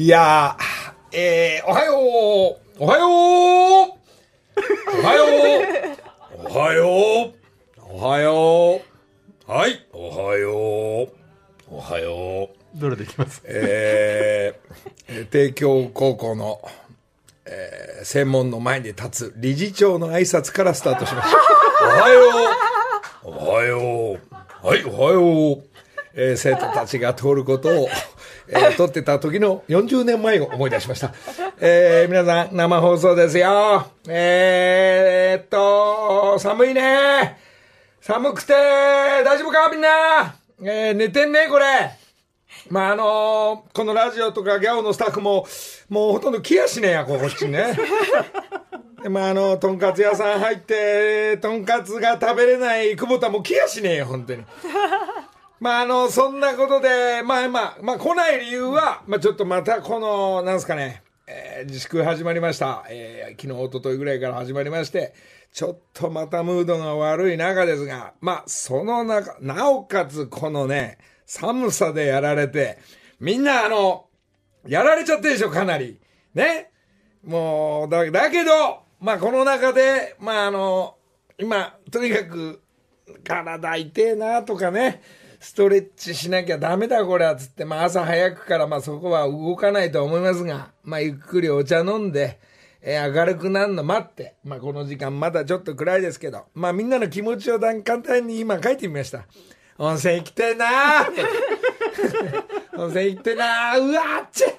いやー、えー、おはよう。おはよう。おはよう。おはよう。おはよう。はい、おはよう。おはよう。どれでいきます？えー、帝京高校の、えー、専門の前に立つ理事長の挨拶からスタートしました。おはよう。おはよう。はい、おはよう。えー、生徒たちが通ることを、えー、撮ってた時の40年前を思い出しました。えー、皆さん、生放送ですよ。えー、っと、寒いね。寒くて、大丈夫かみんな。えー、寝てんね、これ。まあ、あのー、このラジオとかギャオのスタッフも、もうほとんど来やしねえや、こっちね。まあ、あの、とんかつ屋さん入って、とんかつが食べれない久保田も来やしねえよ、本当に。まあ、あの、そんなことで、まあまあ、まあ来ない理由は、まあちょっとまたこの、なんすかね、えー、自粛始まりました。えー、昨日、一昨日ぐらいから始まりまして、ちょっとまたムードが悪い中ですが、まあ、その中、なおかつこのね、寒さでやられて、みんなあの、やられちゃってるでしょ、かなり。ね。もう、だ、だけど、まあこの中で、まああの、今、とにかく、体痛えなとかね、ストレッチしなきゃダメだこれはつって、まあ朝早くからまあそこは動かないと思いますが、まあゆっくりお茶飲んで、えー、明るくなるの待って、まあこの時間まだちょっと暗いですけど、まあみんなの気持ちを簡単に今書いてみました。温泉行きてえなー 温泉行ってなーうわあっちあっ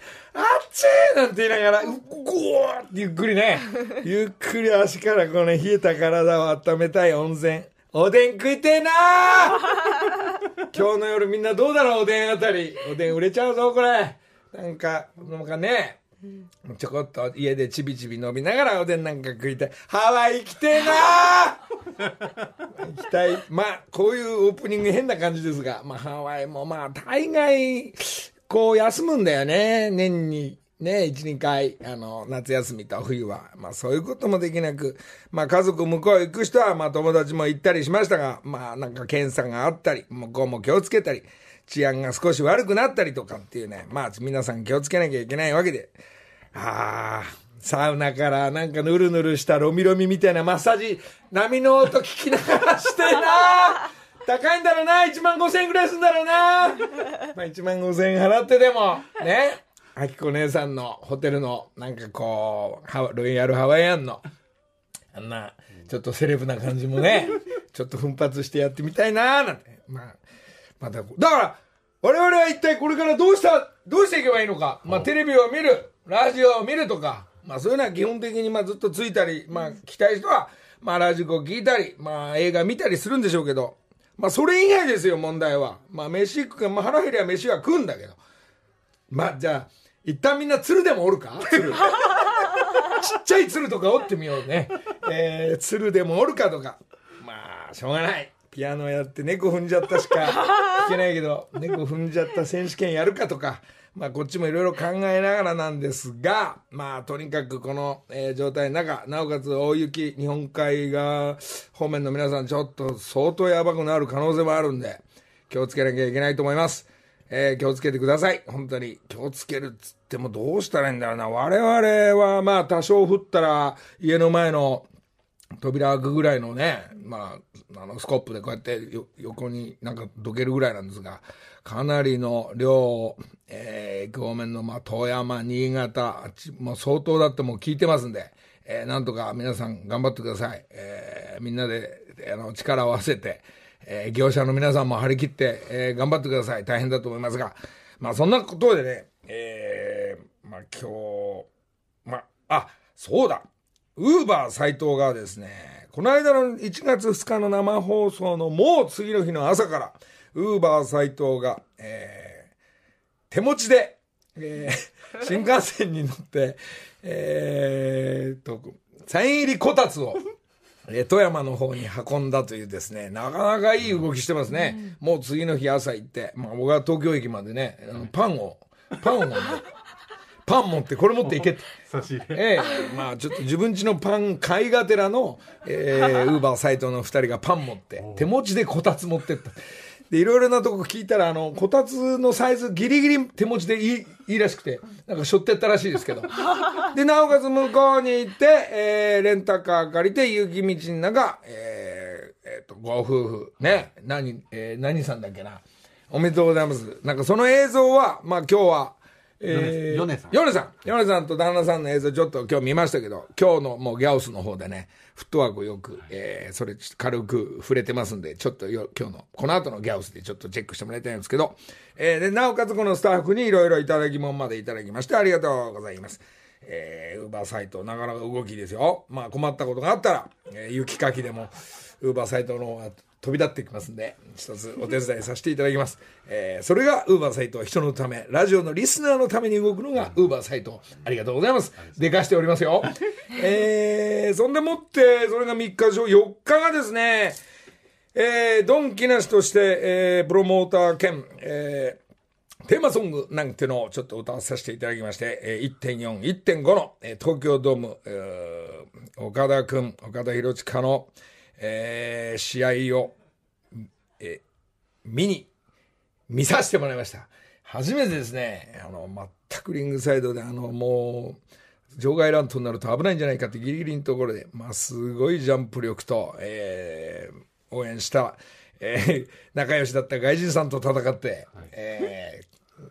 ちなんて言いながら、うごーってゆっくりね、ゆっくり足からこの冷えた体を温めたい温泉。おでん食いてえな 今日の夜みんなどうだろうおでんあたり。おでん売れちゃうぞ、これ。なんか、なんかね、ちょこっと家でちびちび飲みながらおでんなんか食いたい。ハワイ行きてえな行きたい。まあ、こういうオープニング変な感じですが、まあ、ハワイもまあ、大概、こう休むんだよね。年にね、1、2回、あの、夏休みと冬は。まあそういうこともできなく、まあ家族向こう行く人は、まあ友達も行ったりしましたが、まあなんか検査があったり、向こうも気をつけたり、治安が少し悪くなったりとかっていうね、まあ皆さん気をつけなきゃいけないわけで、ああ、サウナからなんかぬるぬるしたロミロミみたいなマッサージ、波の音聞きながらしてな高いんだろうな1万5千円ぐらいするんだろうなまあ1万5千円払ってでも、ね。あきこ姉さんのホテルの、なんかこう、ロイヤルハワイアンの、あんな、ちょっとセレブな感じもね、ちょっと奮発してやってみたいなーなんて。まあ、また、だから、我々は一体これからどうした、どうしていけばいいのか。まあ、テレビを見る、ラジオを見るとか、まあ、そういうのは基本的に、まあ、ずっとついたり、まあ、来たい人は、まあ、ラジコを聞いたり、まあ、映画見たりするんでしょうけど、まあ、それ以外ですよ、問題は。まあ、飯食うか、まあ、腹減りゃ飯は食うんだけど。まあ、じゃあ、一旦みんな鶴でもおるか？鶴。ちっちゃい鶴とか折ってみようね。えー、鶴でもおるかとか。まあ、しょうがない。ピアノやって猫踏んじゃったしか いけないけど、猫踏んじゃった選手権やるかとか。まあ、こっちもいろいろ考えながらなんですが、まあ、とにかくこの、えー、状態の中、なおかつ大雪、日本海側方面の皆さん、ちょっと相当やばくなる可能性もあるんで、気をつけなきゃいけないと思います。えー、気をつけてください。本当に。気をつけるっつってもどうしたらいいんだろうな。我々はまあ多少降ったら家の前の扉開くぐらいのね、まあ、あの、スコップでこうやって横になんかどけるぐらいなんですが、かなりの量、えー、方面の、まあ、富山、新潟、あっち、もう相当だってもう聞いてますんで、えー、なんとか皆さん頑張ってください。えー、みんなで、あの、力を合わせて、えー、業者の皆さんも張り切って、えー、頑張ってください。大変だと思いますが。まあ、そんなことでね、えー、まあ、今日、まあ、あ、そうだ。ウーバー斎藤がですね、この間の1月2日の生放送のもう次の日の朝から、ウーバー斎藤が、えー、手持ちで、えー、新幹線に乗って、えーと、サイン入りこたつを、富山の方に運んだというですね、なかなかいい動きしてますね。うん、もう次の日朝行って、まあ僕は東京駅までね、パンを、パンをね、パン持って、これ持っていけって。差し入れ。ええまあちょっと自分家のパン買いがてらの、えー、ウーバーサイトの二人がパン持って、手持ちでこたつ持ってった。で、いろいろなとこ聞いたら、あの、こたつのサイズギリギリ手持ちでいい、いらしくて、なんかしょってったらしいですけど。で、なおかつ向こうに行って、えー、レンタカー借りて、雪道の中、えー、えっ、ー、と、ご夫婦、ね、何、えー、何さんだっけな。おめでとうございます。なんかその映像は、まあ今日は、えー、ヨネさん。ヨネさん。ヨネさんと旦那さんの映像ちょっと今日見ましたけど、今日のもうギャオスの方でね、フットワークよく、えー、それ軽く触れてますんで、ちょっとよ今日の、この後のギャオスでちょっとチェックしてもらいたいんですけど、えー、で、なおかつこのスタッフにいろいろいただき物までいただきましてありがとうございます。えー、ウーバーサイト、なかなか動きですよ。まあ困ったことがあったら、えー、雪かきでも、ウーバーサイトの飛び立ってきますんで、一つお手伝いさせていただきます。えー、それがウーバーサイト、人のため、ラジオのリスナーのために動くのがウーバーサイト。ありがとうございます。でかしておりますよ。えー、そんでもって、それが3日上、4日がですね、えー、ドン・キナシとして、えー、プロモーター兼、えー、テーマソングなんてのをちょっと歌わさせていただきまして、えー、1.4、1.5の、えー、東京ドーム、えー、岡田くん、岡田博親の、えー、試合を、えー、見に、見させてもらいました。初めてですね、あの、全くリングサイドで、あの、もう、場外乱闘になると危ないんじゃないかってギリギリのところで、まあ、すごいジャンプ力と、えー、応援した、えー、仲良しだった外人さんと戦って、はい、え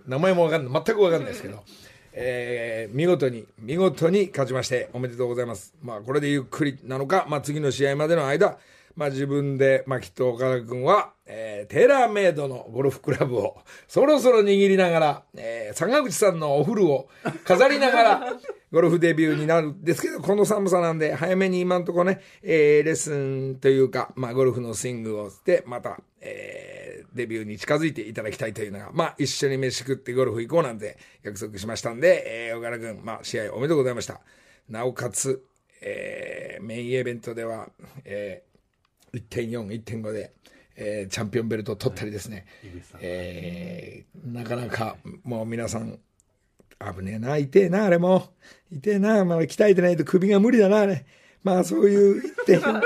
ー、名前もわかんない、全くわかんないですけど、えー、見事に、見事に勝ちまして、おめでとうございます。まあ、これでゆっくりなのか、まあ、次の試合までの間、まあ、自分で、まあ、きっと岡田君は、えー、テーラーメイドのゴルフクラブを、そろそろ握りながら、えー、坂口さんのお風呂を飾りながら、ゴルフデビューになるんですけど、この寒さなんで、早めに今んとこね、えー、レッスンというか、まあ、ゴルフのスイングをして、また、えー、デビューに近づいていただきたいというのが、まあ、一緒に飯食ってゴルフ行こうなんて約束しましたんで、えー、岡田君、まあ、試合おめでとうございました。なおかつ、えー、メインイベントでは、えー、1.4、1.5で、えー、チャンピオンベルトを取ったりですね、えー、なかなかもう皆さん危ねえな、痛えな、あれも。痛えな、まあ鍛えてないと首が無理だな、あれ。まあそういう点あ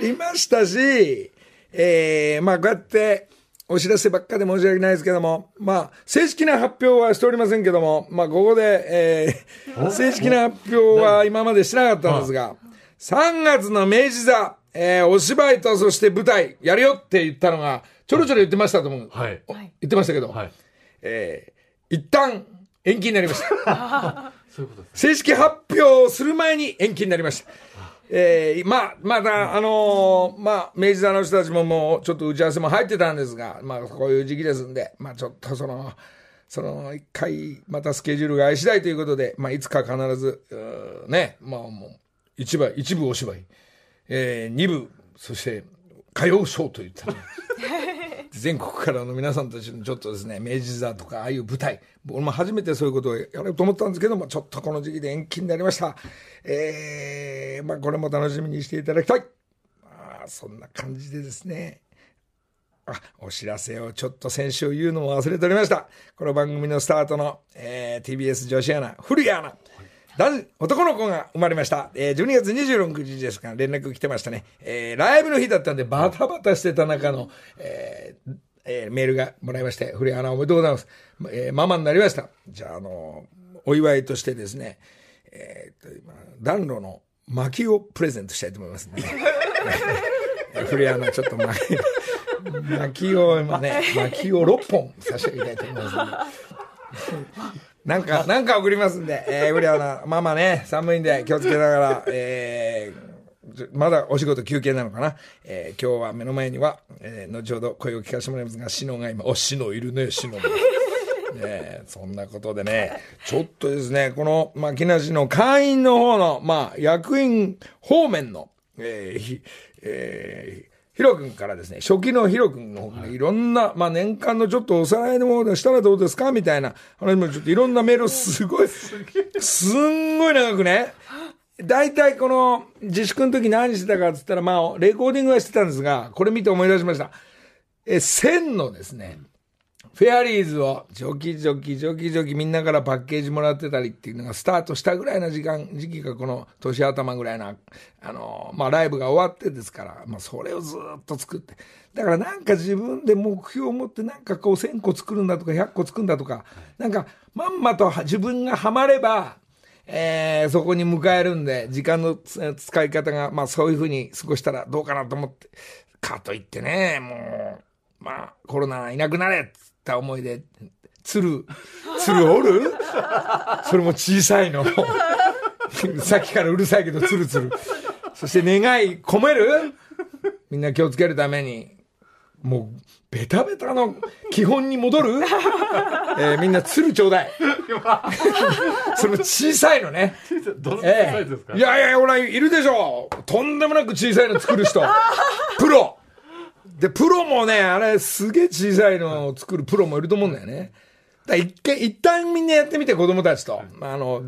りましたし、えー、まあこうやってお知らせばっかで申し訳ないですけども、まあ正式な発表はしておりませんけども、まあここで、えー、正式な発表は今までしてなかったんですが、3月の明治座、えー、お芝居とそして舞台やるよって言ったのが、ちょろちょろ言ってましたと思う。はい。言ってましたけど、はい、えー、一旦延期になりました。そういうことです、正式発表する前に延期になりました。えー、まあ、まだ、あのー、まあ、明治座の人たちももう、ちょっと打ち合わせも入ってたんですが、まあ、こういう時期ですんで、まあ、ちょっとその、その、一回、またスケジュールが合い次第ということで、まあ、いつか必ず、ね、まあ、もう、一部、一部お芝居、えー、二部、そして、歌謡ショーといったね。全国からの皆さんたちのちょっとですね、明治座とか、ああいう舞台、僕も初めてそういうことをやろうと思ったんですけども、ちょっとこの時期で延期になりました。えー、まあこれも楽しみにしていただきたい。まあ、そんな感じでですね。あ、お知らせをちょっと先週言うのも忘れておりました。この番組のスタートの、えー、TBS 女子アナ、古谷アナ。男の子が生まれました。えー、12月26日ですから連絡来てましたね。えー、ライブの日だったんでバタバタしてた中の、えーえー、メールがもらいまして、古谷アナおめでとうございます。えー、ママになりました。じゃあ、あのー、お祝いとしてですね、えー、っと、今、暖炉の薪をプレゼントしたいと思いますね。古谷アナちょっと薪、薪を今ね、薪を6本差し上げたいと思います、なんか、なんか送りますんで、えー、うりゃな、ママね、寒いんで気をつけながら、えー、まだお仕事休憩なのかな。えー、今日は目の前には、えー、後ほど声を聞かせてもらいますが、シノが今、お、シノいるね、シノ。ねそんなことでね、ちょっとですね、この、まあ、木梨の会員の方の、まあ、役員方面の、えー、えー、ヒロ君からですね、初期のヒロ君の方からいろんな、まあ年間のちょっとおさらいのものしたらどうですか？みたいな話もちょっといろんなメールすごい、すんごい長くね。大体この自粛の時何してたかって言ったら、まあレコーディングはしてたんですが、これ見て思い出しました。え、線のですね、フェアリーズをジョキジョキジョキジョキみんなからパッケージもらってたりっていうのがスタートしたぐらいの時間、時期がこの年頭ぐらいな、あの、まあライブが終わってですから、まあそれをずっと作って。だからなんか自分で目標を持ってなんかこう1000個作るんだとか100個作るんだとか、なんかまんまと自分がハマれば、えー、そこに迎えるんで、時間の使い方が、まあそういうふうに過ごしたらどうかなと思って、かといってね、もう、まあコロナいなくなれっつった思いで、鶴、鶴おる？それも小さいの。さっきからうるさいけど、ツルツル。そして願い込める？みんな気をつけるために、もう、ベタベタの基本に戻る？えー、みんな鶴ちょうだい。その小さいのね。どのサイズですか、えー、いやいや、ほら、いるでしょ。とんでもなく小さいの作る人。プロ。で、プロもね、あれ、すげえ小さいのを作るプロもいると思うんだよね。だ一回、一旦みんなやってみて、子供たちと。あの、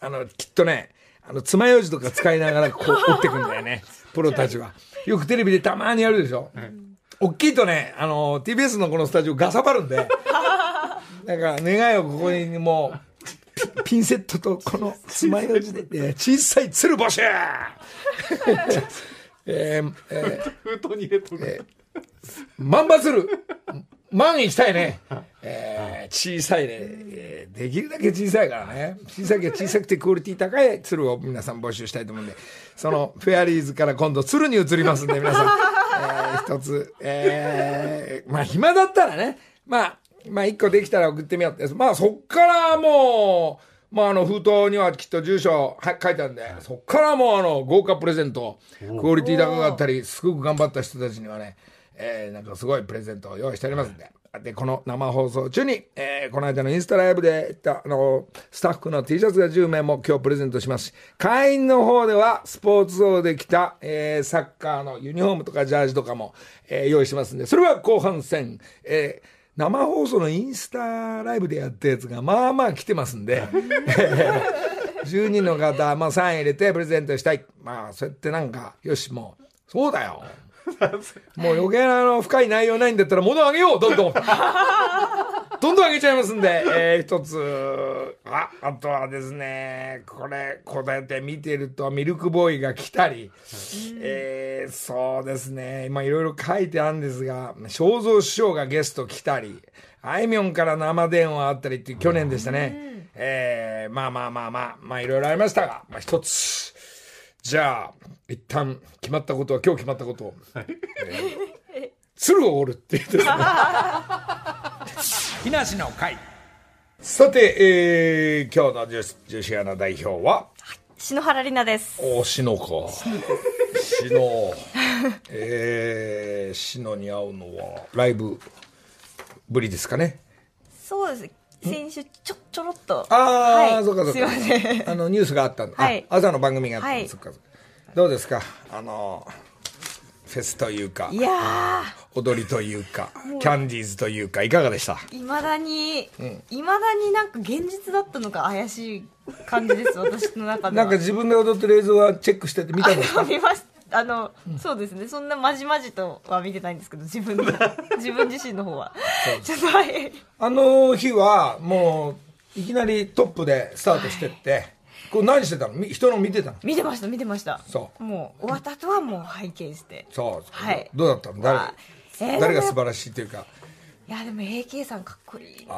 あの、きっとね、あの、爪楊枝とか使いながらこう折ってくんだよね。プロたちは。よくテレビでたまにやるでしょ。うん大きいとね、あの、TBS のこのスタジオガサバるんで、なんか願いをここにもう、ピンセットとこの爪楊枝で、小さい鶴募集えー、えー、封筒に入れとる。えー、万羽鶴万行きたいね。えー、小さいね、えー、できるだけ小さいからね。小さく小さくてクオリティ高い鶴を皆さん募集したいと思うんで、そのフェアリーズから今度鶴に移りますんで、皆さん。えー、一つ、えー、まあ暇だったらね、まあ、まあ一個できたら送ってみようって。まあそっからもう、まああの封筒にはきっと住所は書いてあるんで、そっからもうあの豪華プレゼント、クオリティ高かったり、すごく頑張った人たちにはね、えー、なんかすごいプレゼントを用意してありますんで。で、この生放送中に、えー、この間のインスタライブで言った、あの、スタッフの T シャツが10名も今日プレゼントしますし、会員の方ではスポーツ王で着た、えー、サッカーのユニフォームとかジャージとかも、えー、用意しますんで、それは後半戦、えー、生放送のインスタライブでやったやつが、まあまあ来てますんで、10人の方、まあサイン入れてプレゼントしたい。まあ、そうやってなんか、よし、もう、そうだよ。もう余計なあの深い内容ないんだったら物あげようどんどんどんどんあげちゃいますんで、えー、一つ。ああとはですねこれこうやって見てるとミルクボーイが来たり、えー、そうですね。今いろいろ書いてあるんですが正蔵師匠がゲスト来たり。あいみょんから生電話あったりっていう去年でしたね、えー、まあまあまあまあまあいろいろありましたが、まあ、一つ。じゃあ、一旦決まったことは今日決まったことを。はい。えー、鶴を折るっていうですね。木梨の会。さて、えー、今日の女子女子アナ代表は、篠原里奈です。お篠か。篠。えー、篠に会うのは、ライブぶりですかね？そうです。先週ちょちょろっと。ああ、はい、そうかそうか。すいません。あのニュースがあったんはい、朝の番組があったんで、そっかどうですか？あのフェスというかいや踊りというかキャンディーズというかいかがでした？いまだにいま、うん、未だになんか現実だったのか怪しい感じです 私の中でなんか自分で踊ってる映像はチェックしてて見たんですか？見ました。あの、うん、そうですね。そんなまじまじとは見てないんですけど自分の 自分自身の方は。ちょっとはいあの日はもういきなりトップでスタートしてって、はい、これ何してたの？人の見てたの？見てました見てました。そう。もう終わった後はもう拝見して。そうはい。どうだったの？誰,、えー、誰が素晴らしいというか。いやでも AK さんかっこいいっていう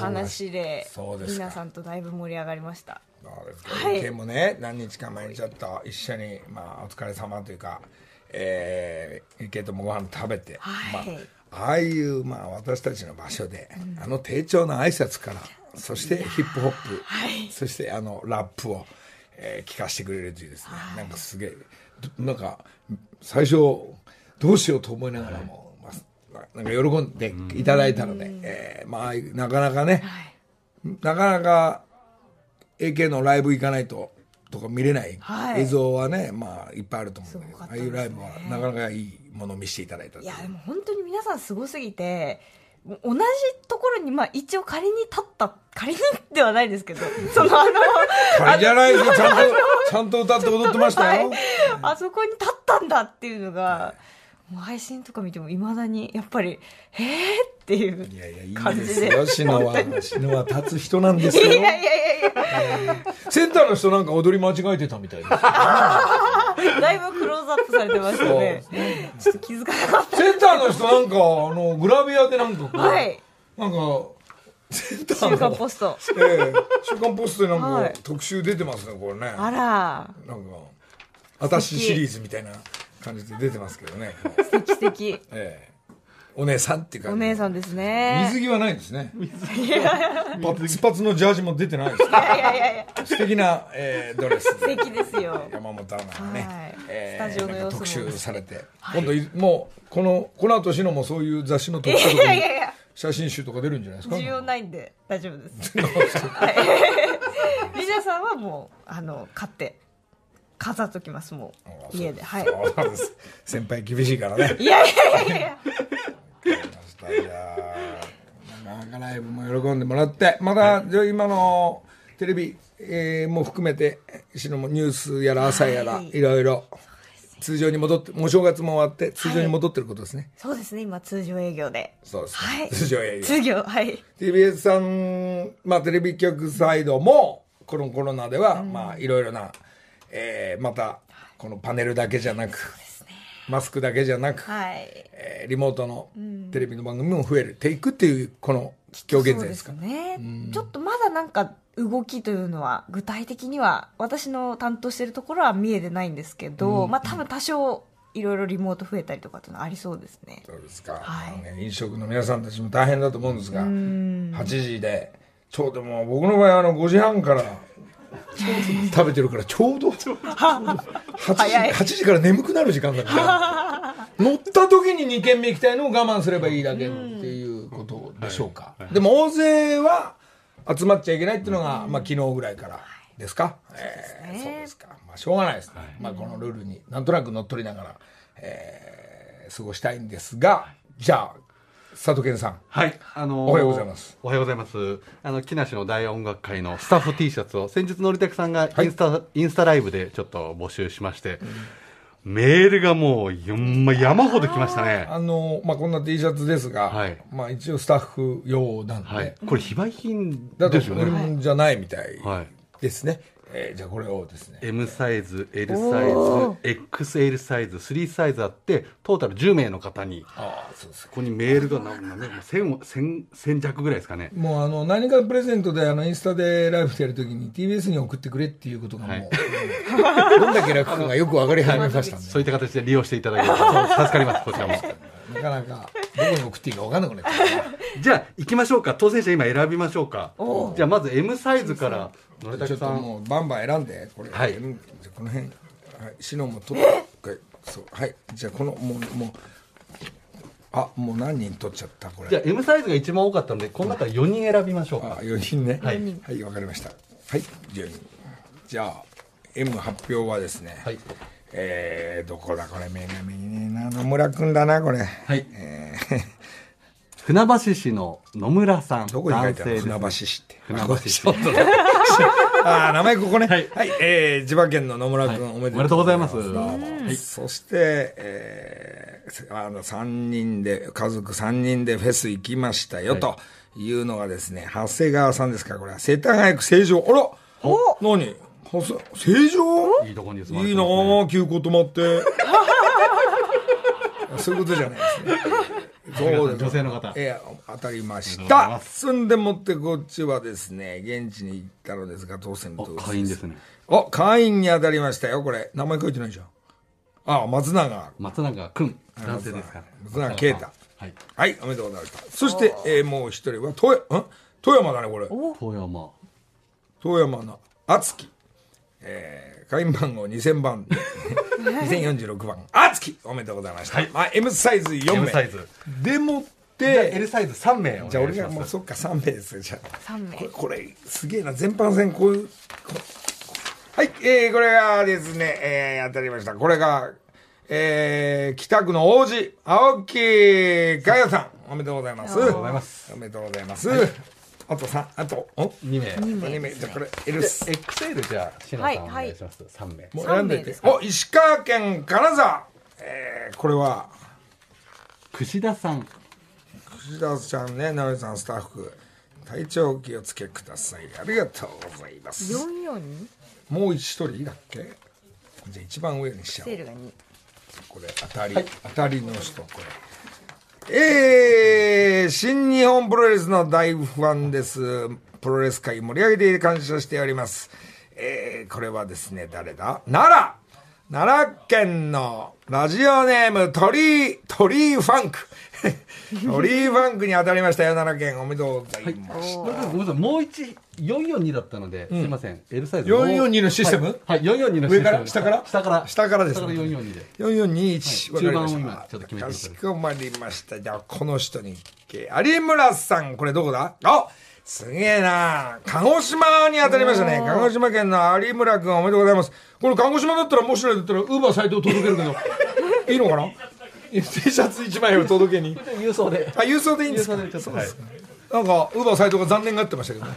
話で皆さんとだいぶ盛り上がりました。そうですか、はい、もね何日か前にちょっと一緒に、まあ、お疲れ様というか、えー、池ともご飯食べて、はい、まあ、ああいう、まあ、私たちの場所で、うん、あの丁重な挨拶からそしてヒップホップ、はい、そしてあのラップを、えー、聞かせてくれるというですね、はい、なんかすげえなんか最初どうしようと思いながらも、まあ、なんか喜んでいただいたので、うん、えー、まあなかなかね、なかなか AK のライブ行かないととか見れない映像はね、はい、まあいっぱいあると思うんだけど、ね、ああいうライブはなかなかいいものを見せていただいたいやでも本当に皆さんすごすぎて同じところに、まあ、一応仮に立った、仮にではないですけど、そのあの、仮じゃないですよ、ちゃんと、ちゃんと歌って踊ってましたよ。はい、あそこに立ったんだっていうのが、もう配信とか見てもいまだにやっぱり「えー!」っていういやいやいい感じで。よ篠は篠は立つ人なんですよ。いやいやいやいや。センターの人なんか踊り間違えてたみたいですだいぶクローズアップされてましたね。ちょっと気づかなかっセンターの人なんかあのグラビアでなんかこう、たはい。なんかセンター週の刊ポスト。ええ週刊ポストでなんか、はい。特集出てますねこれね。あら。なんか私シリーズみたいな感じで出てますけどね、素敵素敵。ええ。お姉さんっていうお感じ。姉さんですね。水着はないんですね。パツパツのジャージも出てないですいやいやいやいや。素敵な、えードレス素敵ですよ。山本アナがね、はい。えースタジオの様子特集されて、今度いもうこのこの後しのもそういう雑誌の特集といやいやいや写真集とか出るんじゃないですか？需要ないんで大丈夫です。はい。リジャさんはもうあの買って飾っときますもう。家で。はい。そうです先輩厳しいからね。いやいやいやいや。いやーなかなかライブも喜んでもらってまた、じゃあ今のテレビ、えーも含めてしのもニュースやら朝やら、はい。い、ろいろ通常に戻ってもう正月も終わって通常に戻ってることですね、そうですね今通常営業で。そうですか、はい。通常営業。通業はい。TBS さん、まあ、テレビ局サイドもこのコロナでは、まあいろいろな、えーまたこのパネルだけじゃなく、マスクだけじゃなく、はい。えーリモートのテレビの番組も増えていくっていうこの今日現在ですか。ね。ちょっとまだなんか動きというのは具体的には私の担当してるところは見えてないんですけど、まあ多分多少いろいろリモート増えたりとかっていうのはありそうですね。そうですか、はいね飲食の皆さんたちも大変だと思うんですがん。8時でちょうどもう僕の場合あの5時半から食べてるからちょうど8時早い。8時から眠くなる時間だから。乗った時に2軒目行きたいのを我慢すればいいだけっていうことでしょうか、でも大勢は集まっちゃいけないっていうのが、まあ、昨日ぐらいからですか、えーそうですね。そうですか、まあ、しょうがないですね、まあ、このルールになんとなく乗っ取りながら、えー過ごしたいんですがじゃあ佐藤健さんはい、あのーおはようございます。おはようございます。あの木梨の大音楽会のスタッフ T シャツを先日のりたくさんがインスタ、インスタライブでちょっと募集しまして、メールがもうま山ほど来ましたね。あのまあ、こんな T シャツですが、はいまあ、一応スタッフ用なんで、はい、これ非売品だとですよね。物じゃないみたいはい。ですね、えーじゃあこれをですね。M サイズ、L サイおズ、XL サイズ、3サイズあって、トータル10名の方に、ああそうですここにメールが何何千千千弱ぐらいですかね。もうあの何かプレゼントであのインスタでライブでやるときに TBS に送ってくれっていうことがもう、はい。どんだけ楽かがよく分かり始めましたんでそういった形で利用していただけると 助かります、こちらも。なかなかどこに送っていいか分かんなくなってきたなじゃあ行きましょうか。当選者今選びましょうか。じゃあまず M サイズから。のれたちょっとくさん。もうバンバン選んでこれ、はい。うんじゃあこの辺、はい、シノも取ってはいそう。はい。じゃあこのもうもうあもう何人取っちゃったこれ。じゃあ M サイズが一番多かったのでこの中から4人選びましょうあか4人ね。はい。はいわかりました。はい。4人。じゃあ M 発表はですね、はいえー、どこだ？これ目が見えねえな野村君だなこれ。はい。えー。船橋市の野村さんどこに書いてある？男性です船橋市って。船橋市。ちょっとねあー名前ここね。はい。えー千葉県の野村君、はい。おめでとうございます。どうも。そして、えーあの3人で家族3人でフェス行きましたよ、はい。というのがですね長谷川さんですかこれは世田谷区成城。あら！お！何？長谷成城いいところに住まれいいなてますね。あ急行止まって。そういうことじゃないですね。そうです女性の方。ええ当たりましありがとうございたます。そんでもってこっちはですね現地に行ったのですが当選当お会員ですね。あ会員に当たりましたよこれ。名前書いてないじゃん。あ松永。松永君。男性ですから。松永。啓太。はい。はいおめでとうございました。そして、えーもう一人は富山ん？富山だねこれ。富山富山の敦貴、えー、会員番。号2000番。2046番敦貴おめでとうございました、はい。まあ、M サイズ4 M 名サイズ。でもっじゃあて L サイズ3名おじゃあ俺がもうそっか3名ですよじゃあ。三名。これこれすげえな全般戦こういうこはいえー、これがですね、えー、当たりました。これがえー、北区の王子青木佳代さん。おめでとうございます。ありがとうございます。おめでとうございます、あと3あと。お2名。2名。じゃあこれ L で XL じゃあしのさんお願いします。3名。もう選んでいて三名ですかお石川県金沢。えー、これは。串田さん。藤田ちゃんね直江さんスタッフ。体調お気をつけください。ありがとうございます。44にもう一人だっけ？じゃあ一番上にしちゃおう。セールが2これ当たり、当たりの人これえー、新日本プロレスの大ファンです。プロレス界盛り上げて感謝しております。えー、これはですね誰だ？奈良。奈良県のラジオネーム鳥居鳥居ファンク。鳥居ファンクに当たりましたよ奈良県。おめでとうございます、ごめんなさい。もう一442だったので、すいません。L サイズ442のシステム？はい、はい、442のシステム。上から下から？下から。下からです下ねから442で。4421、はい。わかりました。中盤を今ちょっと決めてくだかさい。しこまりました。じゃあこの人に有村さん。これどこだ？あすげえな。鹿児島に当たりましたね。鹿児島県の有村君おめでとうございます。これ鹿児島だったらもしないだったらウーバーサイトを届けるけど。いいのかな？T シャツ1枚を届けに。郵送で。あ郵送でいいんですか？郵送でちょっとはいなんかウーバーサイトが残念がってましたけどね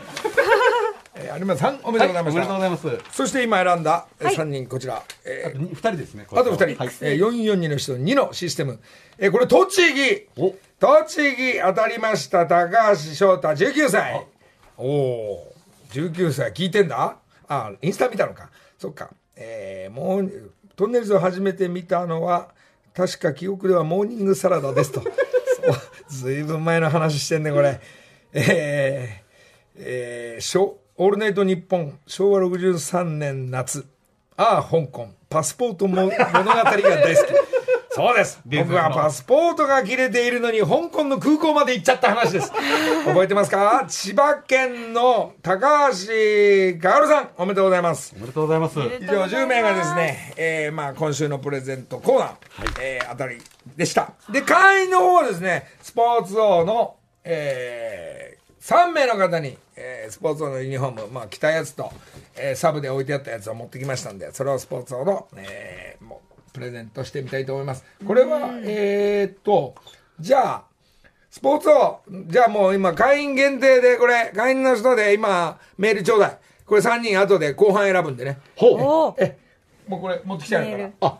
えー有村さんおめでとうございまおめでとうございます。そして今選んだはい。3人こちら、えーあと2人ですねあと2人、はい。えー、442の人2のシステム。えーこれ、栃木。お。栃木当たりました、高橋翔太、19歳。おおー、19歳、聞いてんだ。あ、インスタ見たのか。そっか。えーもう、トンネルズを初めて見たのは、確か記憶ではモーニングサラダですと。ずいぶん前の話してんね、これ。えー、えー、しょオールナイトニッポン、昭和63年夏。ああ、香港、パスポートも物語が大好き。そうです。僕はパスポートが切れているのに、香港の空港まで行っちゃった話です。覚えてますか？千葉県の高橋薫さん、おめでとうございます。おめでとうございます以上10名がですね、えーまあ、今週のプレゼントコーナー、えーあたりでした。で、会員の方はですね、スポーツ王の、えー、3名の方に、えースポーツ王のユニフォーム、まあ、着たやつと、えーサブで置いてあったやつを持ってきましたんで、それをスポーツ王の、えーもうプレゼントしてみたいと思います。これは、えーっと、じゃあ、スポーツ王、じゃあもう今、会員限定で、これ、会員の人で今、メールちょうだい。これ3人後で後半選ぶんでね。ほうえ、もうこれ持ってきちゃうから。あ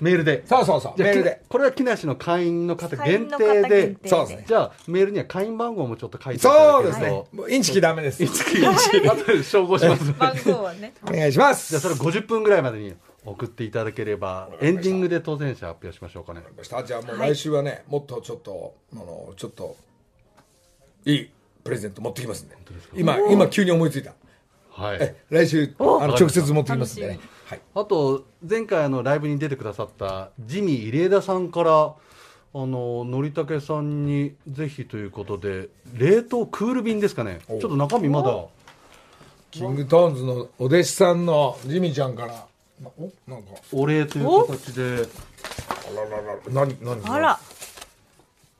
メールで。そうそうそう、じゃあメールで。これは木梨の会員の方会員限定の方限で。定そうですね。じゃあメールには会員番号もちょっと書いていただそうですね。けると。もうインチキダメです。後で照合します番号はね。お願いします。じゃあそれ50分ぐらいまでに送っていただければエンディングで当選者発表しましょうかね。じゃあもう来週はね、もっとちょっと、あの、ちょっと、いいプレゼント持ってきますんで。今、今急に思いついた。はい。え、来週、あの、直接持ってきますんでね。楽。はい。あと前回あのライブに出てくださったジミー入江田さんからあののりたけさんにぜひということで冷凍クール便ですかね。ちょっと中身まだ。キングトーンズのお弟子さんのジミーちゃんから、なおなんか、お礼という形で。あららら、何、何？あら。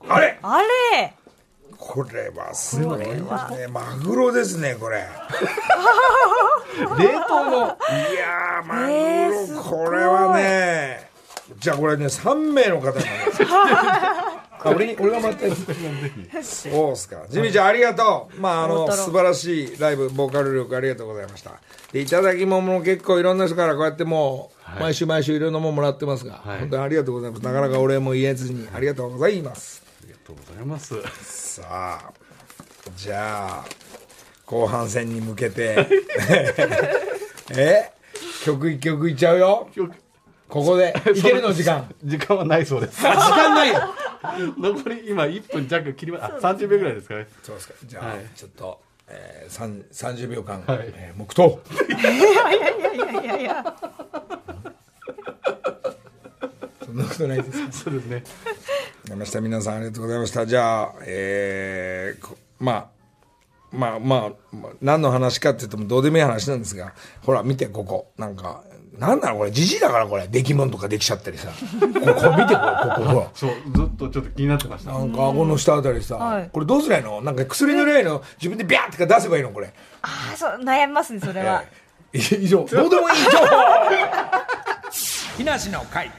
あれ！あれこれはすごいですね。マグロですね、これ。冷凍の。いやー、マグロ、これはね、じゃあこれね、3名の方に。あ俺に俺が待ってるそうっすか。ジミーちゃんありがとう。まああの素晴らしいライブボーカル力ありがとうございました。でいただき物も結構いろんな人からこうやってもう、毎週毎週いろんなもんもらってますが、はい。本当にありがとうございます。なかなかお礼も言えずにありがとうございますとうございます。さあじゃあ後半戦に向けて。え？曲一曲いっちゃうよ。ここで。いけるの時間。時間はないそうです。あ時間ないよ。残り今1分弱切りまあ30秒ぐらいですかね。そうですか。じゃあ、はい。ちょっと、えー、三30秒間、はい。えー黙祷。いやいやいやいやいやそんなことないですか？そうですね。ありました。皆さんありがとうございました。じゃあえーこまあまあまあ、まあ、何の話かって言ってもどうでもいい話なんですがほら見てここ。なんかなんなのこれじじいだからこれ。出来物とかできちゃったりさ。こ ここ見てこれここほらそうずっとちょっと気になってました。なんか顎の下あたりさ、はい。これどうすりゃいいの？なんか薬塗りゃいいの？自分でビャーってか出せばいいのこれ。ああそう悩みますねそれは、えー以上どうでもいい情報。木梨の会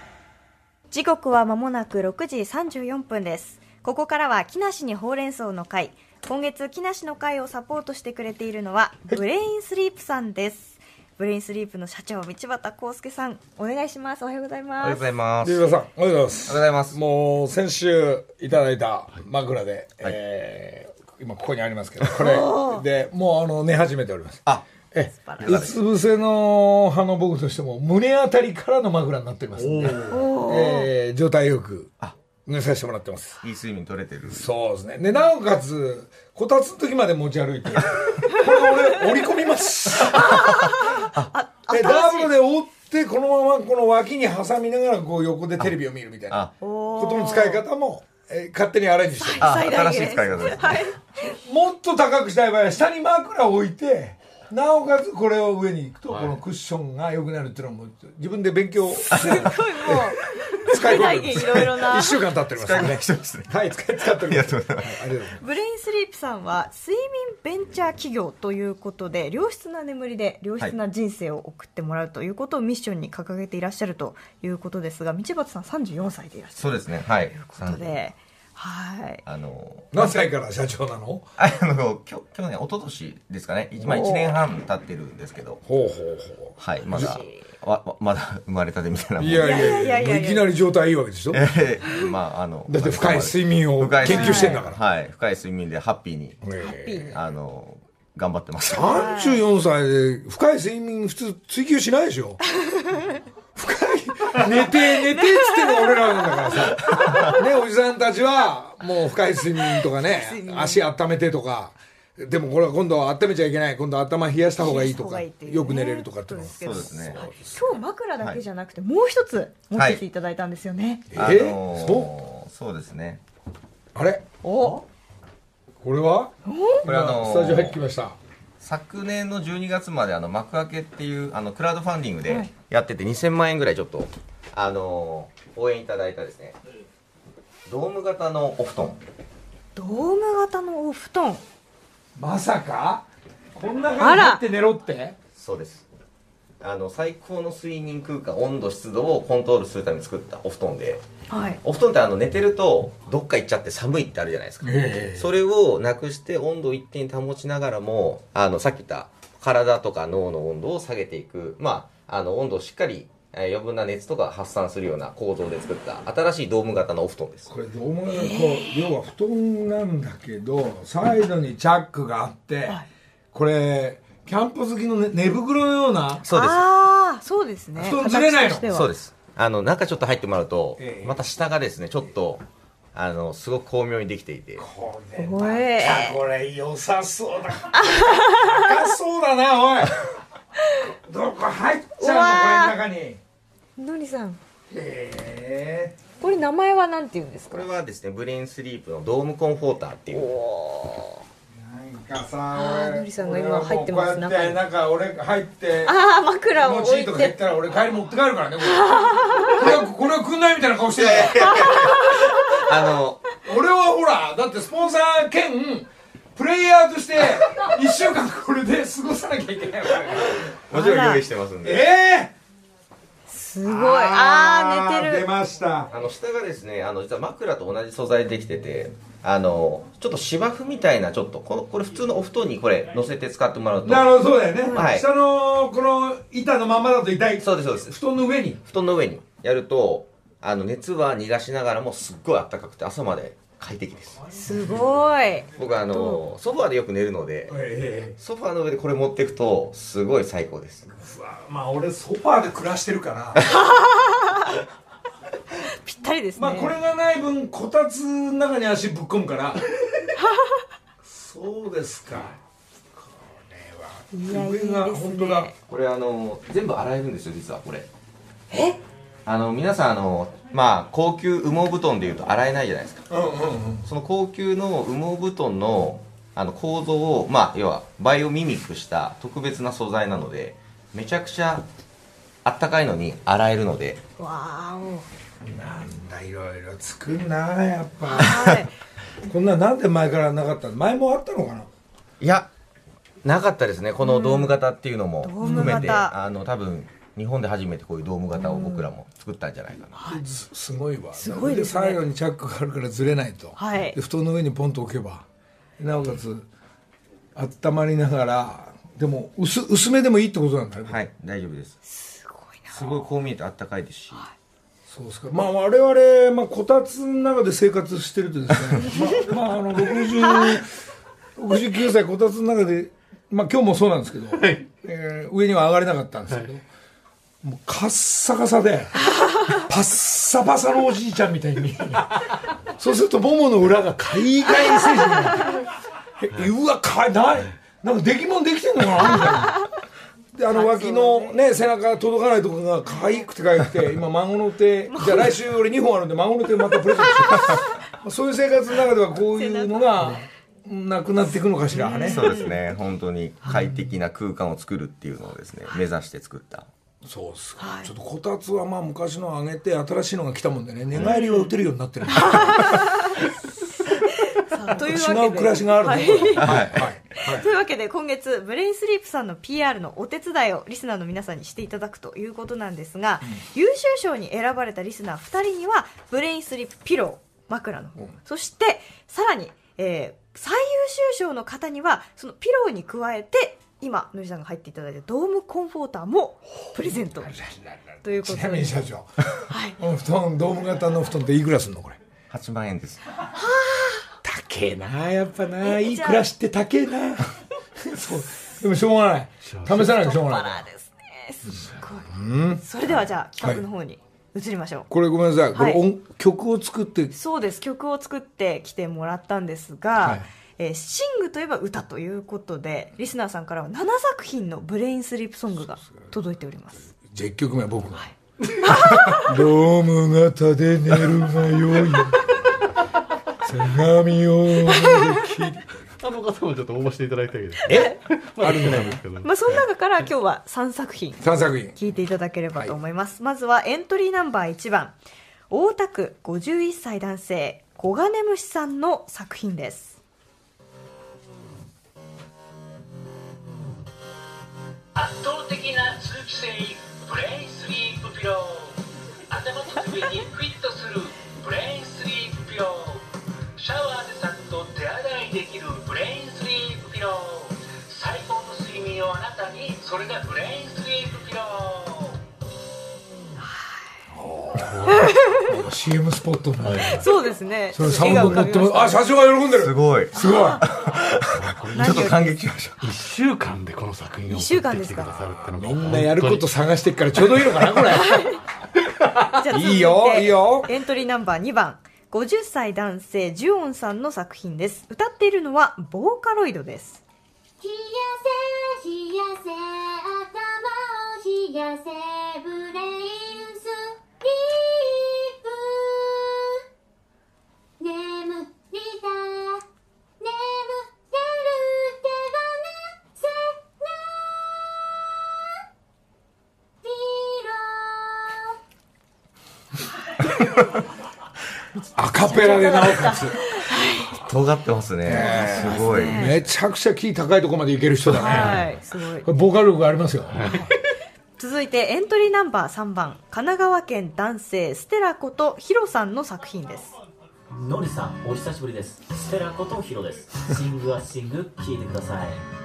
時刻は間もなく6時34分です。ここからは木梨にほうれん草の会。今月木梨の会をサポートしてくれているのはブレインスリープさんです。ブレインスリープの社長道端康介さん。お願いします。おはようございあます。りがとうございます。龍田さん、おはようございます。おはようございます。もう、先週いただいた枕で、えー今ここにありますけど、これで、もうあの、寝始めております。あ、うつ伏せの派の僕としても、胸あたりからの枕になっておりますんで、えー状態よく寝させてもらってます。いい睡眠取れてる。そうですね。で、なおかつ、こたつの時まで持ち歩いて、これ俺、折り込みます。え、ダブルで折って、このままこの脇に挟みながら、こう横でテレビを見るみたいな。あ、ことの使い方も、えー勝手にアレンジしてる。新しい使い方です。はい。もっと高くしたい場合は、下に枕を置いて、なおかつこれを上に行くと、このクッションが良くなるっていうのも、自分で勉強すごいもう使い込んでいろいろな一週間経っております使いね方。一ですね。はい、使い使っております。ありがとうございますはいありがとうございます。ブレインスリープさんは睡眠ベンチャー企業ということで良質な眠りで良質な人生を送ってもらうということをミッションに掲げていらっしゃるということですが道端さん34歳でいらっしゃるそうですね。はい。ということではいあの、何歳から社長なの？あの、きょ去年、一昨年ですかね。まあ1年半経ってるんですけど、ほうほうほはい。まだ、わわまだ生まれたてみたいなう。もんいやいやいやいやいきなり状態いいわけでしょ？だえーまあ、あの、って深い睡眠を研究してんだから。はい。深い睡眠でハッピーに、えあの、頑張ってます。え34歳で深い睡眠普通追求しないでしょ？寝て、寝てっつってのが俺らなんだからさ。ね、おじさんたちは、もう深い睡眠とかね、足温めてとか。でもこれは今度は温めちゃいけない。今度は頭冷やした方がいいとか、ねよく寝れるとかっていうのは。そうそうですね。今日枕だけじゃなくてもう一つ持ってきていただいたんですよね、あえ？のそうですね。あれ？お？これは？これあのスタジオ入ってきました。昨年の12月まであの幕開けっていうあのクラウドファンディングではい。やってて2000万円ぐらいちょっとあの応援いただいたですね。ドーム型のお布団。ドーム型のお布団。まさか？こんな中に入って寝ろって？そうですあの最高の睡眠空間温度湿度をコントロールするために作ったお布団で。はい。お布団ってあの寝てるとどっか行っちゃって寒いってあるじゃないですか。ええ。それをなくして温度を一定に保ちながらもあのさっき言った体とか脳の温度を下げていく、まあ、あの温度をしっかりえー余分な熱とか発散するような構造で作った新しいドーム型のお布団です。これどうもこう要は布団なんだけどサイドにチャックがあってこれキャンプ好きのね寝袋のようなそうです。ああそうですね。布団ずれないの。そうです。あの中ちょっと入ってもらうと、ええ。また下がですねちょっとあのすごく巧妙にできていて。これおいこれ良さそうだ。高そうだなおい。どこ入っちゃうのこれの中に。へのりさん。え。これ名前はなんて言うんですか？これはですねブレインスリープのドームコンフォーターっていうなんかさ俺あーのりさんが今入ってます俺はもうこうやってなんか俺入ってああ枕を気持ちいい置いてとか言ったら俺帰り持って帰るからねこれ。これはこれはくんないみたいな顔してる あの俺はほらだってスポンサー兼プレイヤーとして1週間これで過ごさなきゃいけないもちろん用意してますんで。ええすごい。ああ寝て出るました。あの下がですねあの実は枕と同じ素材でできててあのちょっと芝生みたいなちょっとこのこれ普通のお布団にこれ乗せて使ってもらうと。なるほどそうだよね、はい。下のこの板のままだと痛い。そうですそうです。布団の上に。布団の上にやるとあの熱は逃がしながらもすっごい暖かくて朝まで快適です。すごい。僕あのソファーでよく寝るのでえソファーの上でこれ持っていくとすごい最高です。えうわまあ俺ソファーで暮らしてるから ぴったりですね。まあこれがない分こたつの中に足ぶっ込むから。そうですか。これはいやいいですね。上が本当だ。これあの全部洗えるんですよ実はこれ。え？あの皆さんあのまあ高級羽毛布団でいうと洗えないじゃないですか。うんうんうん。その高級の羽毛布団のあの構造をまあ要はバイオミミックした特別な素材なのでめちゃくちゃあったかいのに洗えるので。わーお。なんだいろいろ作んなやっぱ。はい。こんなんなんで前からなかったの？前もあったのかな？いやなかったですね。このドーム型っていうのも含めて、あの多分日本で初めてこういうドーム型を僕らも作ったんじゃないかな、すすごいわ。すごいですね。サイドにチャックがあるからずれないと、はい。で布団の上にポンと置けば。なおかつ温まりながらでも薄薄めでもいいってことなんだね、はい大丈夫ですすごいこう見えてあったかいですし。そうですか。まあ我々、まあ、こたつの中で生活してるとですね。まあ、まあ、あの60 69歳こたつの中でまあ今日もそうなんですけど、えー上には上がれなかったんですけど、もうカッサカサで パッサパサのおじいちゃんみたいにそうするとももの裏が海外成人になって えうわかいないなんか出来物できてんのかなみたいな。であの脇のね背中届かないとこが可愛くて可愛くて 今孫の手じゃあ来週俺2本あるんで孫の手またプレゼント そういう生活の中ではこういうのがなくなっていくのかしらね。そうですね。本当に快適な空間を作るっていうのをですね目指して作った。そうっすか、ちょっとこたつはまあ昔のあげて新しいのが来たもんでね寝返りは打てるようになってるんです というわけで。違う暮らしがあるのはい。はい。はい。というわけで今月ブレインスリープさんの PR のお手伝いをリスナーの皆さんにしていただくということなんですが、優秀賞に選ばれたリスナー2人にはブレインスリープピロー枕の方、そしてさらに、えー最優秀賞の方にはそのピローに加えて今のりさんが入っていただいたドームコンフォーターもプレゼント。ということでちなみに社長。はい。布団ドーム型の布団っていくらすんのこれ？8万円です高えなやっぱな。いい暮らしって高えな。そう。でもしょうがない。試さなきゃしょうがバない。ラですね。すごい。それではじゃあ企画の方に移りましょう、これごめんなさい、これはい音曲を作って。そうです。曲を作ってきてもらったんですが、はい。えーシングといえば歌ということでリスナーさんからは7作品のブレインスリープソングが届いております。じゃあ1曲目は僕の「ドーム型で寝るがよい」「相模を切り あの方もちょっと応募していただいたけどえまだ来てないんですけどまあ、その中から今日は3作品。3作品。聴いていただければと思います、まずはエントリーナンバー1番。大田区51歳男性小金虫さんの作品です。圧倒的な通気性ブレインスリープピロー。頭と首にフィットできるブレインスリープピロー。最高の睡眠をあなたにそれがブレインスリープピロー。CM スポットになるそうですね。それサウンドに乗ってますあ社長が喜んでる。すごい。すごい。ちょっと感激しました1週間でこの作品を一週送って間ですかきてくださるってのがみんなやること探してっからちょうどいいのかなこれ。い。いよいいよ。エントリーナンバー2番50歳男性ジュオンさんの作品です。歌っているのはボーカロイドです。冷やせ冷やせ頭を冷やせブレインスリープ眠りだ眠れる手放せなピローカペラでなおかつ尖ってますね。すごい。めちゃくちゃキー高いところまでいける人だね、はいすごい。これボーカル力ありますよ、続いてエントリーナンバー3番神奈川県男性ステラことヒロさんの作品です。のりさんお久しぶりです。ステラことヒロです。シングはシング聞いてください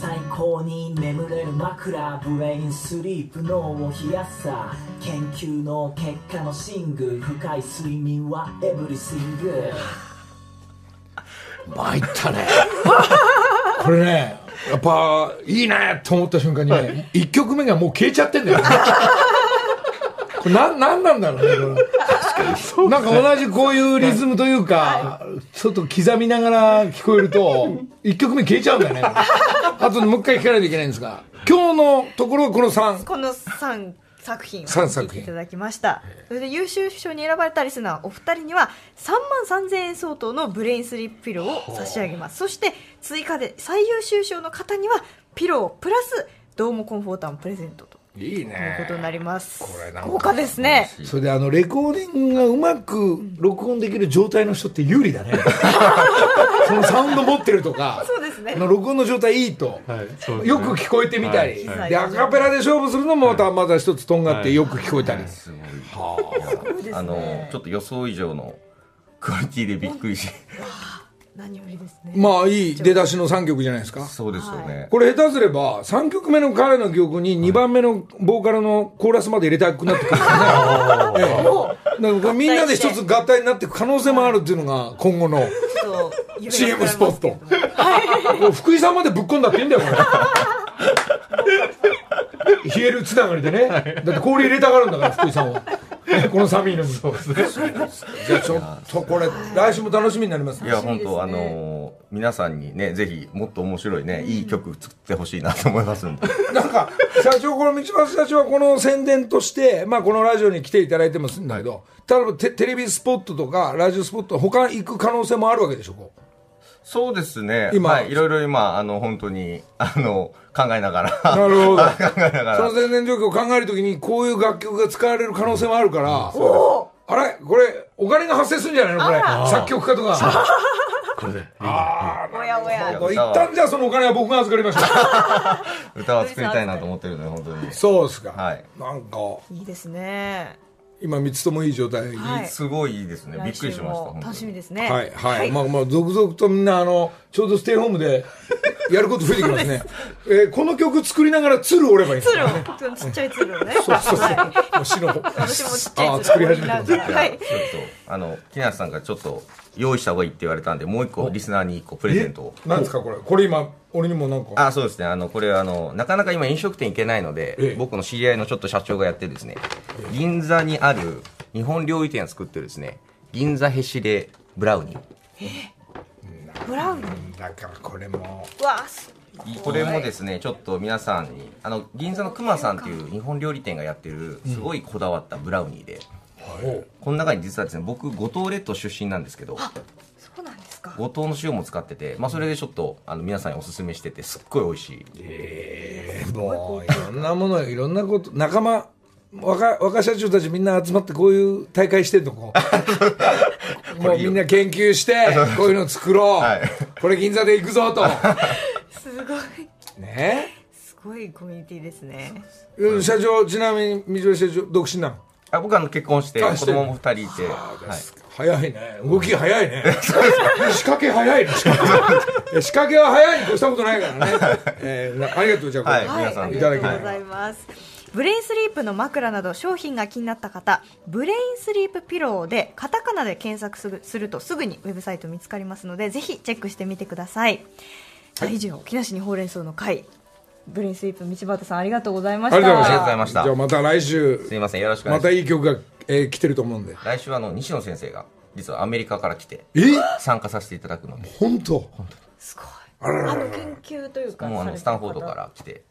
最高に眠れる枕ブレインスリープ脳を冷やすさ研究の結果のシング深い睡眠はエブリシング参ったね。これねやっぱいいねと思った瞬間にね、1曲目がもう消えちゃってんだよこれなんなんなんだろうねこれ。なんか同じこういうリズムというか、ちょっと刻みながら聞こえると1曲目消えちゃうんだよね。あとでもう一回聞かないといけないんですが今日のところはこの3この3作品を三作品。聞いただきました。それで優秀賞に選ばれたリスナーお二人には3万3000円相当のブレインスリープピローを差し上げます。そして追加で最優秀賞の方にはピロープラスドームコンフォーターもプレゼントといいいうねことになります。これなんか豪華ですね。それであのレコーディングがうまく録音できる状態の人って有利だね。そのサウンド持ってるとかそうですね。あの録音の状態いいと、はいね。よく聞こえてみたり、はいでアカペラで勝負するのもまたまた一つとんがってはい。よく聞こえたり、すごいあのちょっと予想以上のクオリティでびっくりし何よりですねまあいい出だしの3曲じゃないですか。そうですよね。これ下手すれば、3曲目の彼の曲に2番目のボーカルのコーラスまで入れたくなってくるからね。みんなで一つ合体になっていく可能性もあるっていうのが今後の CM スポット膨らみますけれども。もう福井さんまでぶっ込んだっていいんだよ、これ。冷えるつながりでね。だって氷入れたがるんだから、福井さんは。この寒いのに。そうですね。じゃあちょっとこれ、来週も楽しみになりますねいや、本当あのー皆さんにね、ぜひ、もっと面白いね、いい曲作ってほしいなと思いますんで。なんか、社長、この道端社長はこの宣伝として、まあこのラジオに来ていただいてますんだけど、例えばテテレビスポットとか、ラジオスポット、他行く可能性もあるわけでしょ、こうそうですね。今はい、いろいろ今、あの、本当に、あの、考えながら。なるほど 考えながら。その宣伝状況を考えるときに、こういう楽曲が使われる可能性もあるから、あれ？これ、お金が発生するんじゃないの？これ。作曲家とか。これで。おやおや一旦じゃあそのお金は僕が預かりました。歌は作りたいなと思ってるので、本当に。そうですか。はい。なんか、いいですね今3つともいい状態。はいすごいいいですね。びっくりしました。楽しみに。ですねはい、はい、まあまあ、続々とみんな、あの、ちょうどステイホームで、やること増えてきますね。えーこの曲作りながら鶴折ればいいんです鶴かをちっちゃい鶴をねそうそうそう。はいもう死の方。私もちっちゃい鶴作り始めてますちょっと、あの、木梨さんがちょっと、用意した方がいいって言われたんで、もう一個、リスナーに一個プレゼントを。なんですか、これ？これ今、俺にもなんか。あそうですね。あのこれはあのなかなか今飲食店行けないので、ええ。僕の知り合いのちょっと社長がやってですね銀座にある日本料理店を作ってるですね銀座へしでブラウニブラウニー？だからこれも。うわこれもですねちょっと皆さんにあの銀座のくまさんっていう日本料理店がやってるすごいこだわったブラウニーで、この中に実はですね僕五島列島出身なんですけど五島の塩も使ってて、まあ、それでちょっとあの皆さんにおすすめしててすっごい美味しい。もう、いろんなもの、いろんなこと、仲間、若若社長たちみんな集まってこういう大会してんのこう。もうみんな研究して こういうの作ろう、はい。これ銀座で行くぞと。すごい。ね？すごいコミュニティですね。うん社長ちなみに水戸社長独身なの？あ僕はあの結婚して子供も2人いて、はい、早いね。動きが早いね。仕掛け早いね。仕掛け仕掛けは早いに越したことないからね、えーなありがとうじゃあはいはい、皆さん。でありがとうございます。ブレインスリープの枕など商品が気になった方、ブレインスリープピローでカタカナで検索するするとすぐにウェブサイト見つかりますので、ぜひチェックしてみてください。さあ以上、木梨にほうれん草の会、ブレインスリープ道端さんありがとうございました。ありがとうございました。じゃあまた来週。すいません。よろしくお願まいしたますいい曲が、えー来てると思うんで。来週はあの西野先生が実はアメリカから来てえ？参加させていただくので。本当？すごい。あらららあの研究というか、もうあのスタンフォードから来て。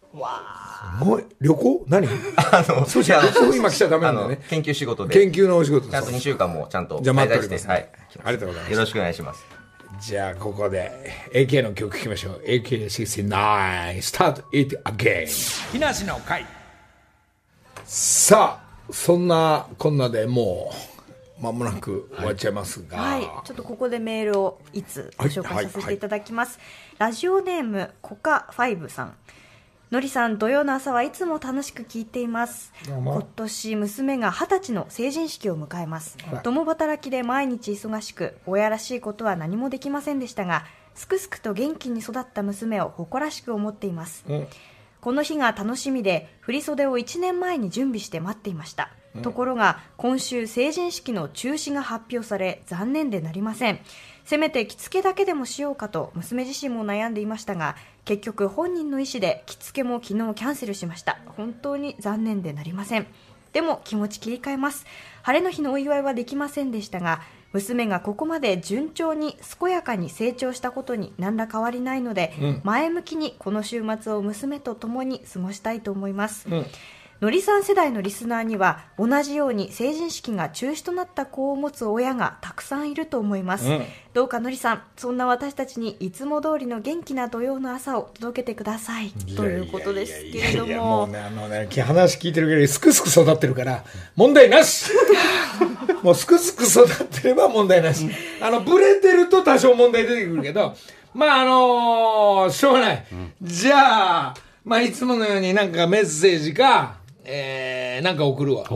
もう旅行？何？あのそうじゃそう今来ちゃダメなんだよね研究仕事で。研究のお仕事。ちゃんと2週間もちゃんとじゃあ待っております、はい。ありがとうございます。よろしくお願いします。じゃあここで AK の曲聴きましょう。AK69 Start It Again 木梨の会。さあそんなこんなでもう間もなく終わっちゃいますが、はい、ちょっとここでメールをいつご紹介させていただきます。ラジオネームコカファイブさん。のりさん、土曜の朝はいつも楽しく聞いています。今年娘が二十歳の成人式を迎えますら。共働きで毎日忙しく、親らしいことは何もできませんでしたが、すくすくと元気に育った娘を誇らしく思っています。うんこの日が楽しみで振袖を1年前に準備して待っていました、ところが今週成人式の中止が発表され残念でなりません。せめて着付けだけでもしようかと娘自身も悩んでいましたが結局本人の意思で着付けも昨日キャンセルしました。本当に残念でなりません。でも気持ち切り替えます。晴れの日のお祝いはできませんでしたが娘がここまで順調に健やかに成長したことに何ら変わりないので、前向きにこの週末を娘と共に過ごしたいと思います、のりさん世代のリスナーには同じように成人式が中止となった子を持つ親がたくさんいると思います、どうかのりさんそんな私たちにいつも通りの元気な土曜の朝を届けてください。ということですけれどいやいやもうもねあのね話聞いてるけどすくすく育ってるから問題なし。もうすくすく育ってれば問題なし。あのブレてると多少問題出てくるけどまああのしょうがない、じゃあまあいつものようになんかメッセージかえー、なんか送るわ。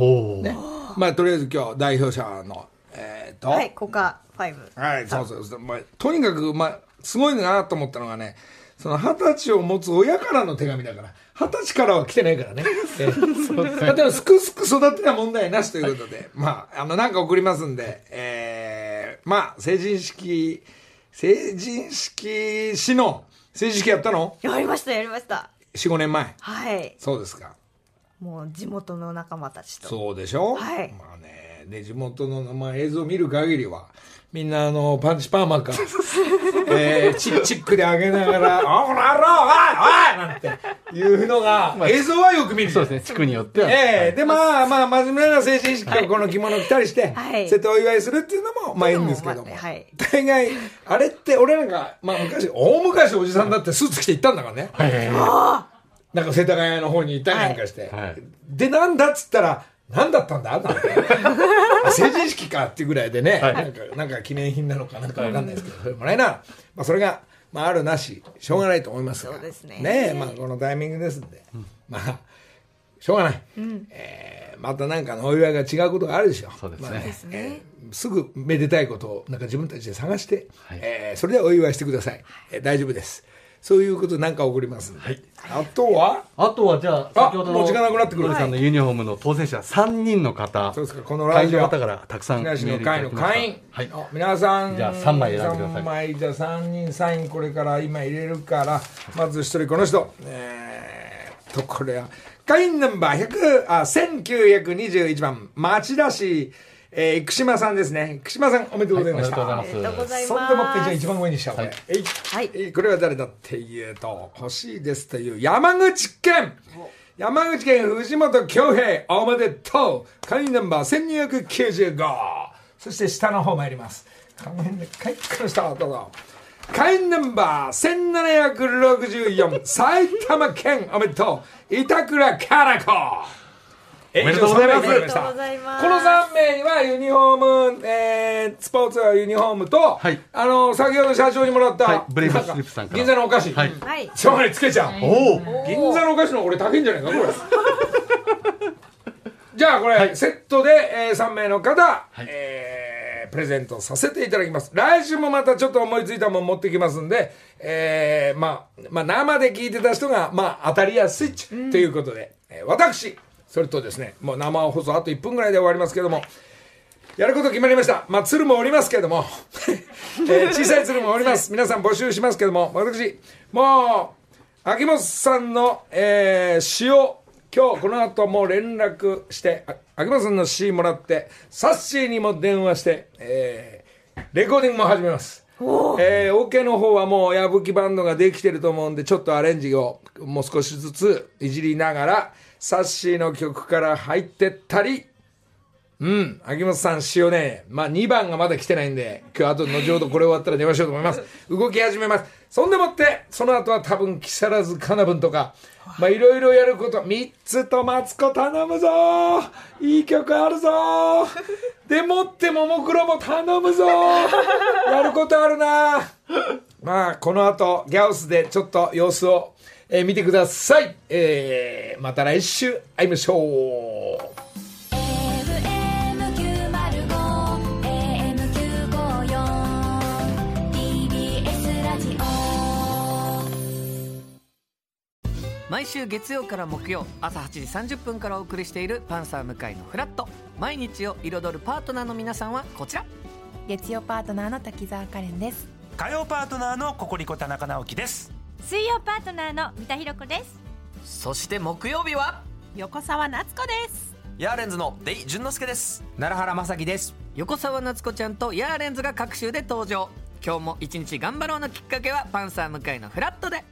ね。まあとりあえず今日代表者の、えー、と、はいコカ5はい、そうそうそう、まあ、とにかく、まあ、すごいなと思ったのがね、その二十歳を持つ親からの手紙だから、二十歳からは来てないからね。えー、でも、すくすく育てた問題なしということで、まあ、あの、なんか送りますんで、えー、まあ、成人式、成人式しの、成人式やったの？やりましたやりました。4、5年前。はい。そうですか。もう地元の仲間たちと。そうでしょ？はい。まあね、で、地元の、まあ、映像を見る限りは、みんなあの、パンチパーマか、えー、チッチックで上げながら、あ、この野郎おいおい！なんていうのが、映像はよく見る。そうですね、地区によっては。ええで、まあまあ、真面目な成人式をこの着物着たりして、はい。そうやってお祝いするっていうのも、まあいいんですけども。まあはい。大概、あれって俺なんか、まあ昔、大昔おじさんだってスーツ着て行ったんだからね。なんか世田谷の方に行ったりなんかして。はいで、なんだっつったら、なんだったんだ？なんて。あ成人式かっていうぐらいでね、はいなんか、なんか記念品なのかなんかわかんないですけど、それもらいな。まあそれが、まああるなし、しょうがないと思いますが。そうですねねえ、まあこのタイミングですんで。まあ、しょうがない。えーまたなんかのお祝いが違うことがあるでしょ。そうですねまあですねえーすぐめでたいことをなんか自分たちで探して、はいえーそれでお祝いしてください。えー大丈夫です。そういうことなんか送りますんで。あとは、あとはじゃあ、あ先ほどの時間なくなってくるさんのユニフォームの当選者3人の方、そうですか、このラジオ。の方からたくさんメールいただ会のきました会員、はい。あ皆さん。じゃあ三枚選んでください。三枚じゃあ3人サインこれから今入れるからまず一人この人。えー、っとこれは。会員ナンバー100あ1921番。町田市、えー、生島さんですね。生島さんおめでとうございました、はいおめでとうございます。ありがとうございます。そんでもってじゃあ一番上にしちゃおう、はい。これえい。はい。えいこれは誰だっていうと欲しいですという山口県。山口県藤本恭平おめでとう会員ナンバー1295そして下の方参ります。この辺ではいこの下どうぞ会員ナンバー1764埼玉県おめでとう。板倉かな子おおめでとうございます。この3名にはユニフォーム、えー、スポーツユニフォームと、はい。あの先ほど社長にもらった、はい。ブレイブスリップさんから。銀座のお菓子、はい。つけちゃう、おお銀座のお菓子の俺高いんじゃないかこれ。じゃあこれ、セットで、えー、3名の方、えープレゼントさせていただきます。来週もまたちょっと思いついたもん持ってきますんで、えーまあ、まあ生で聞いてた人が、まあ、当たりやすいっちゅということで、えー私それとですねもう生放送あと1分ぐらいで終わりますけどもやること決まりました。まあ、鶴もおりますけども、えー小さい鶴もおります。皆さん募集しますけども、私、もう、秋元さんの、えー詩を、今日この後もう連絡して、あ秋元さんの詩もらって、サッシーにも電話して、えーレコーディングも始めます。えー、OK の方はもう矢吹バンドができてると思うんで、ちょっとアレンジをもう少しずついじりながら、サッシーの曲から入ってったり、うん、秋元さん詩をね、まあ2番がまだ来てないんで、今日あと後ほどこれ終わったら電話しようと思います。動き始めます。そんでもって、その後は多分木更津かなぶんとか、まあいろいろやること、3つとマツコ頼むぞ。いい曲あるぞ。でもってももクロも頼むぞ。やることあるな。まあこの後、ギャオスでちょっと様子を、えー見てください。えー、また来週。会いましょう。FM954 ラジオ毎週月曜から木曜朝8時30分からお送りしている「パンサー向井のフラット」毎日を彩るパートナーの皆さんはこちら。月曜パートナーの滝沢カレンです。火曜パートナーのココリコ田中直樹です水曜パートナーの三田寛子です。そして木曜日は？横澤夏子です。ヤーレンズのデイ淳之介です。奈良原正樹です。横澤夏子ちゃんとヤーレンズが各週で登場。今日も一日頑張ろうのきっかけは「パンサー向井のフラット」で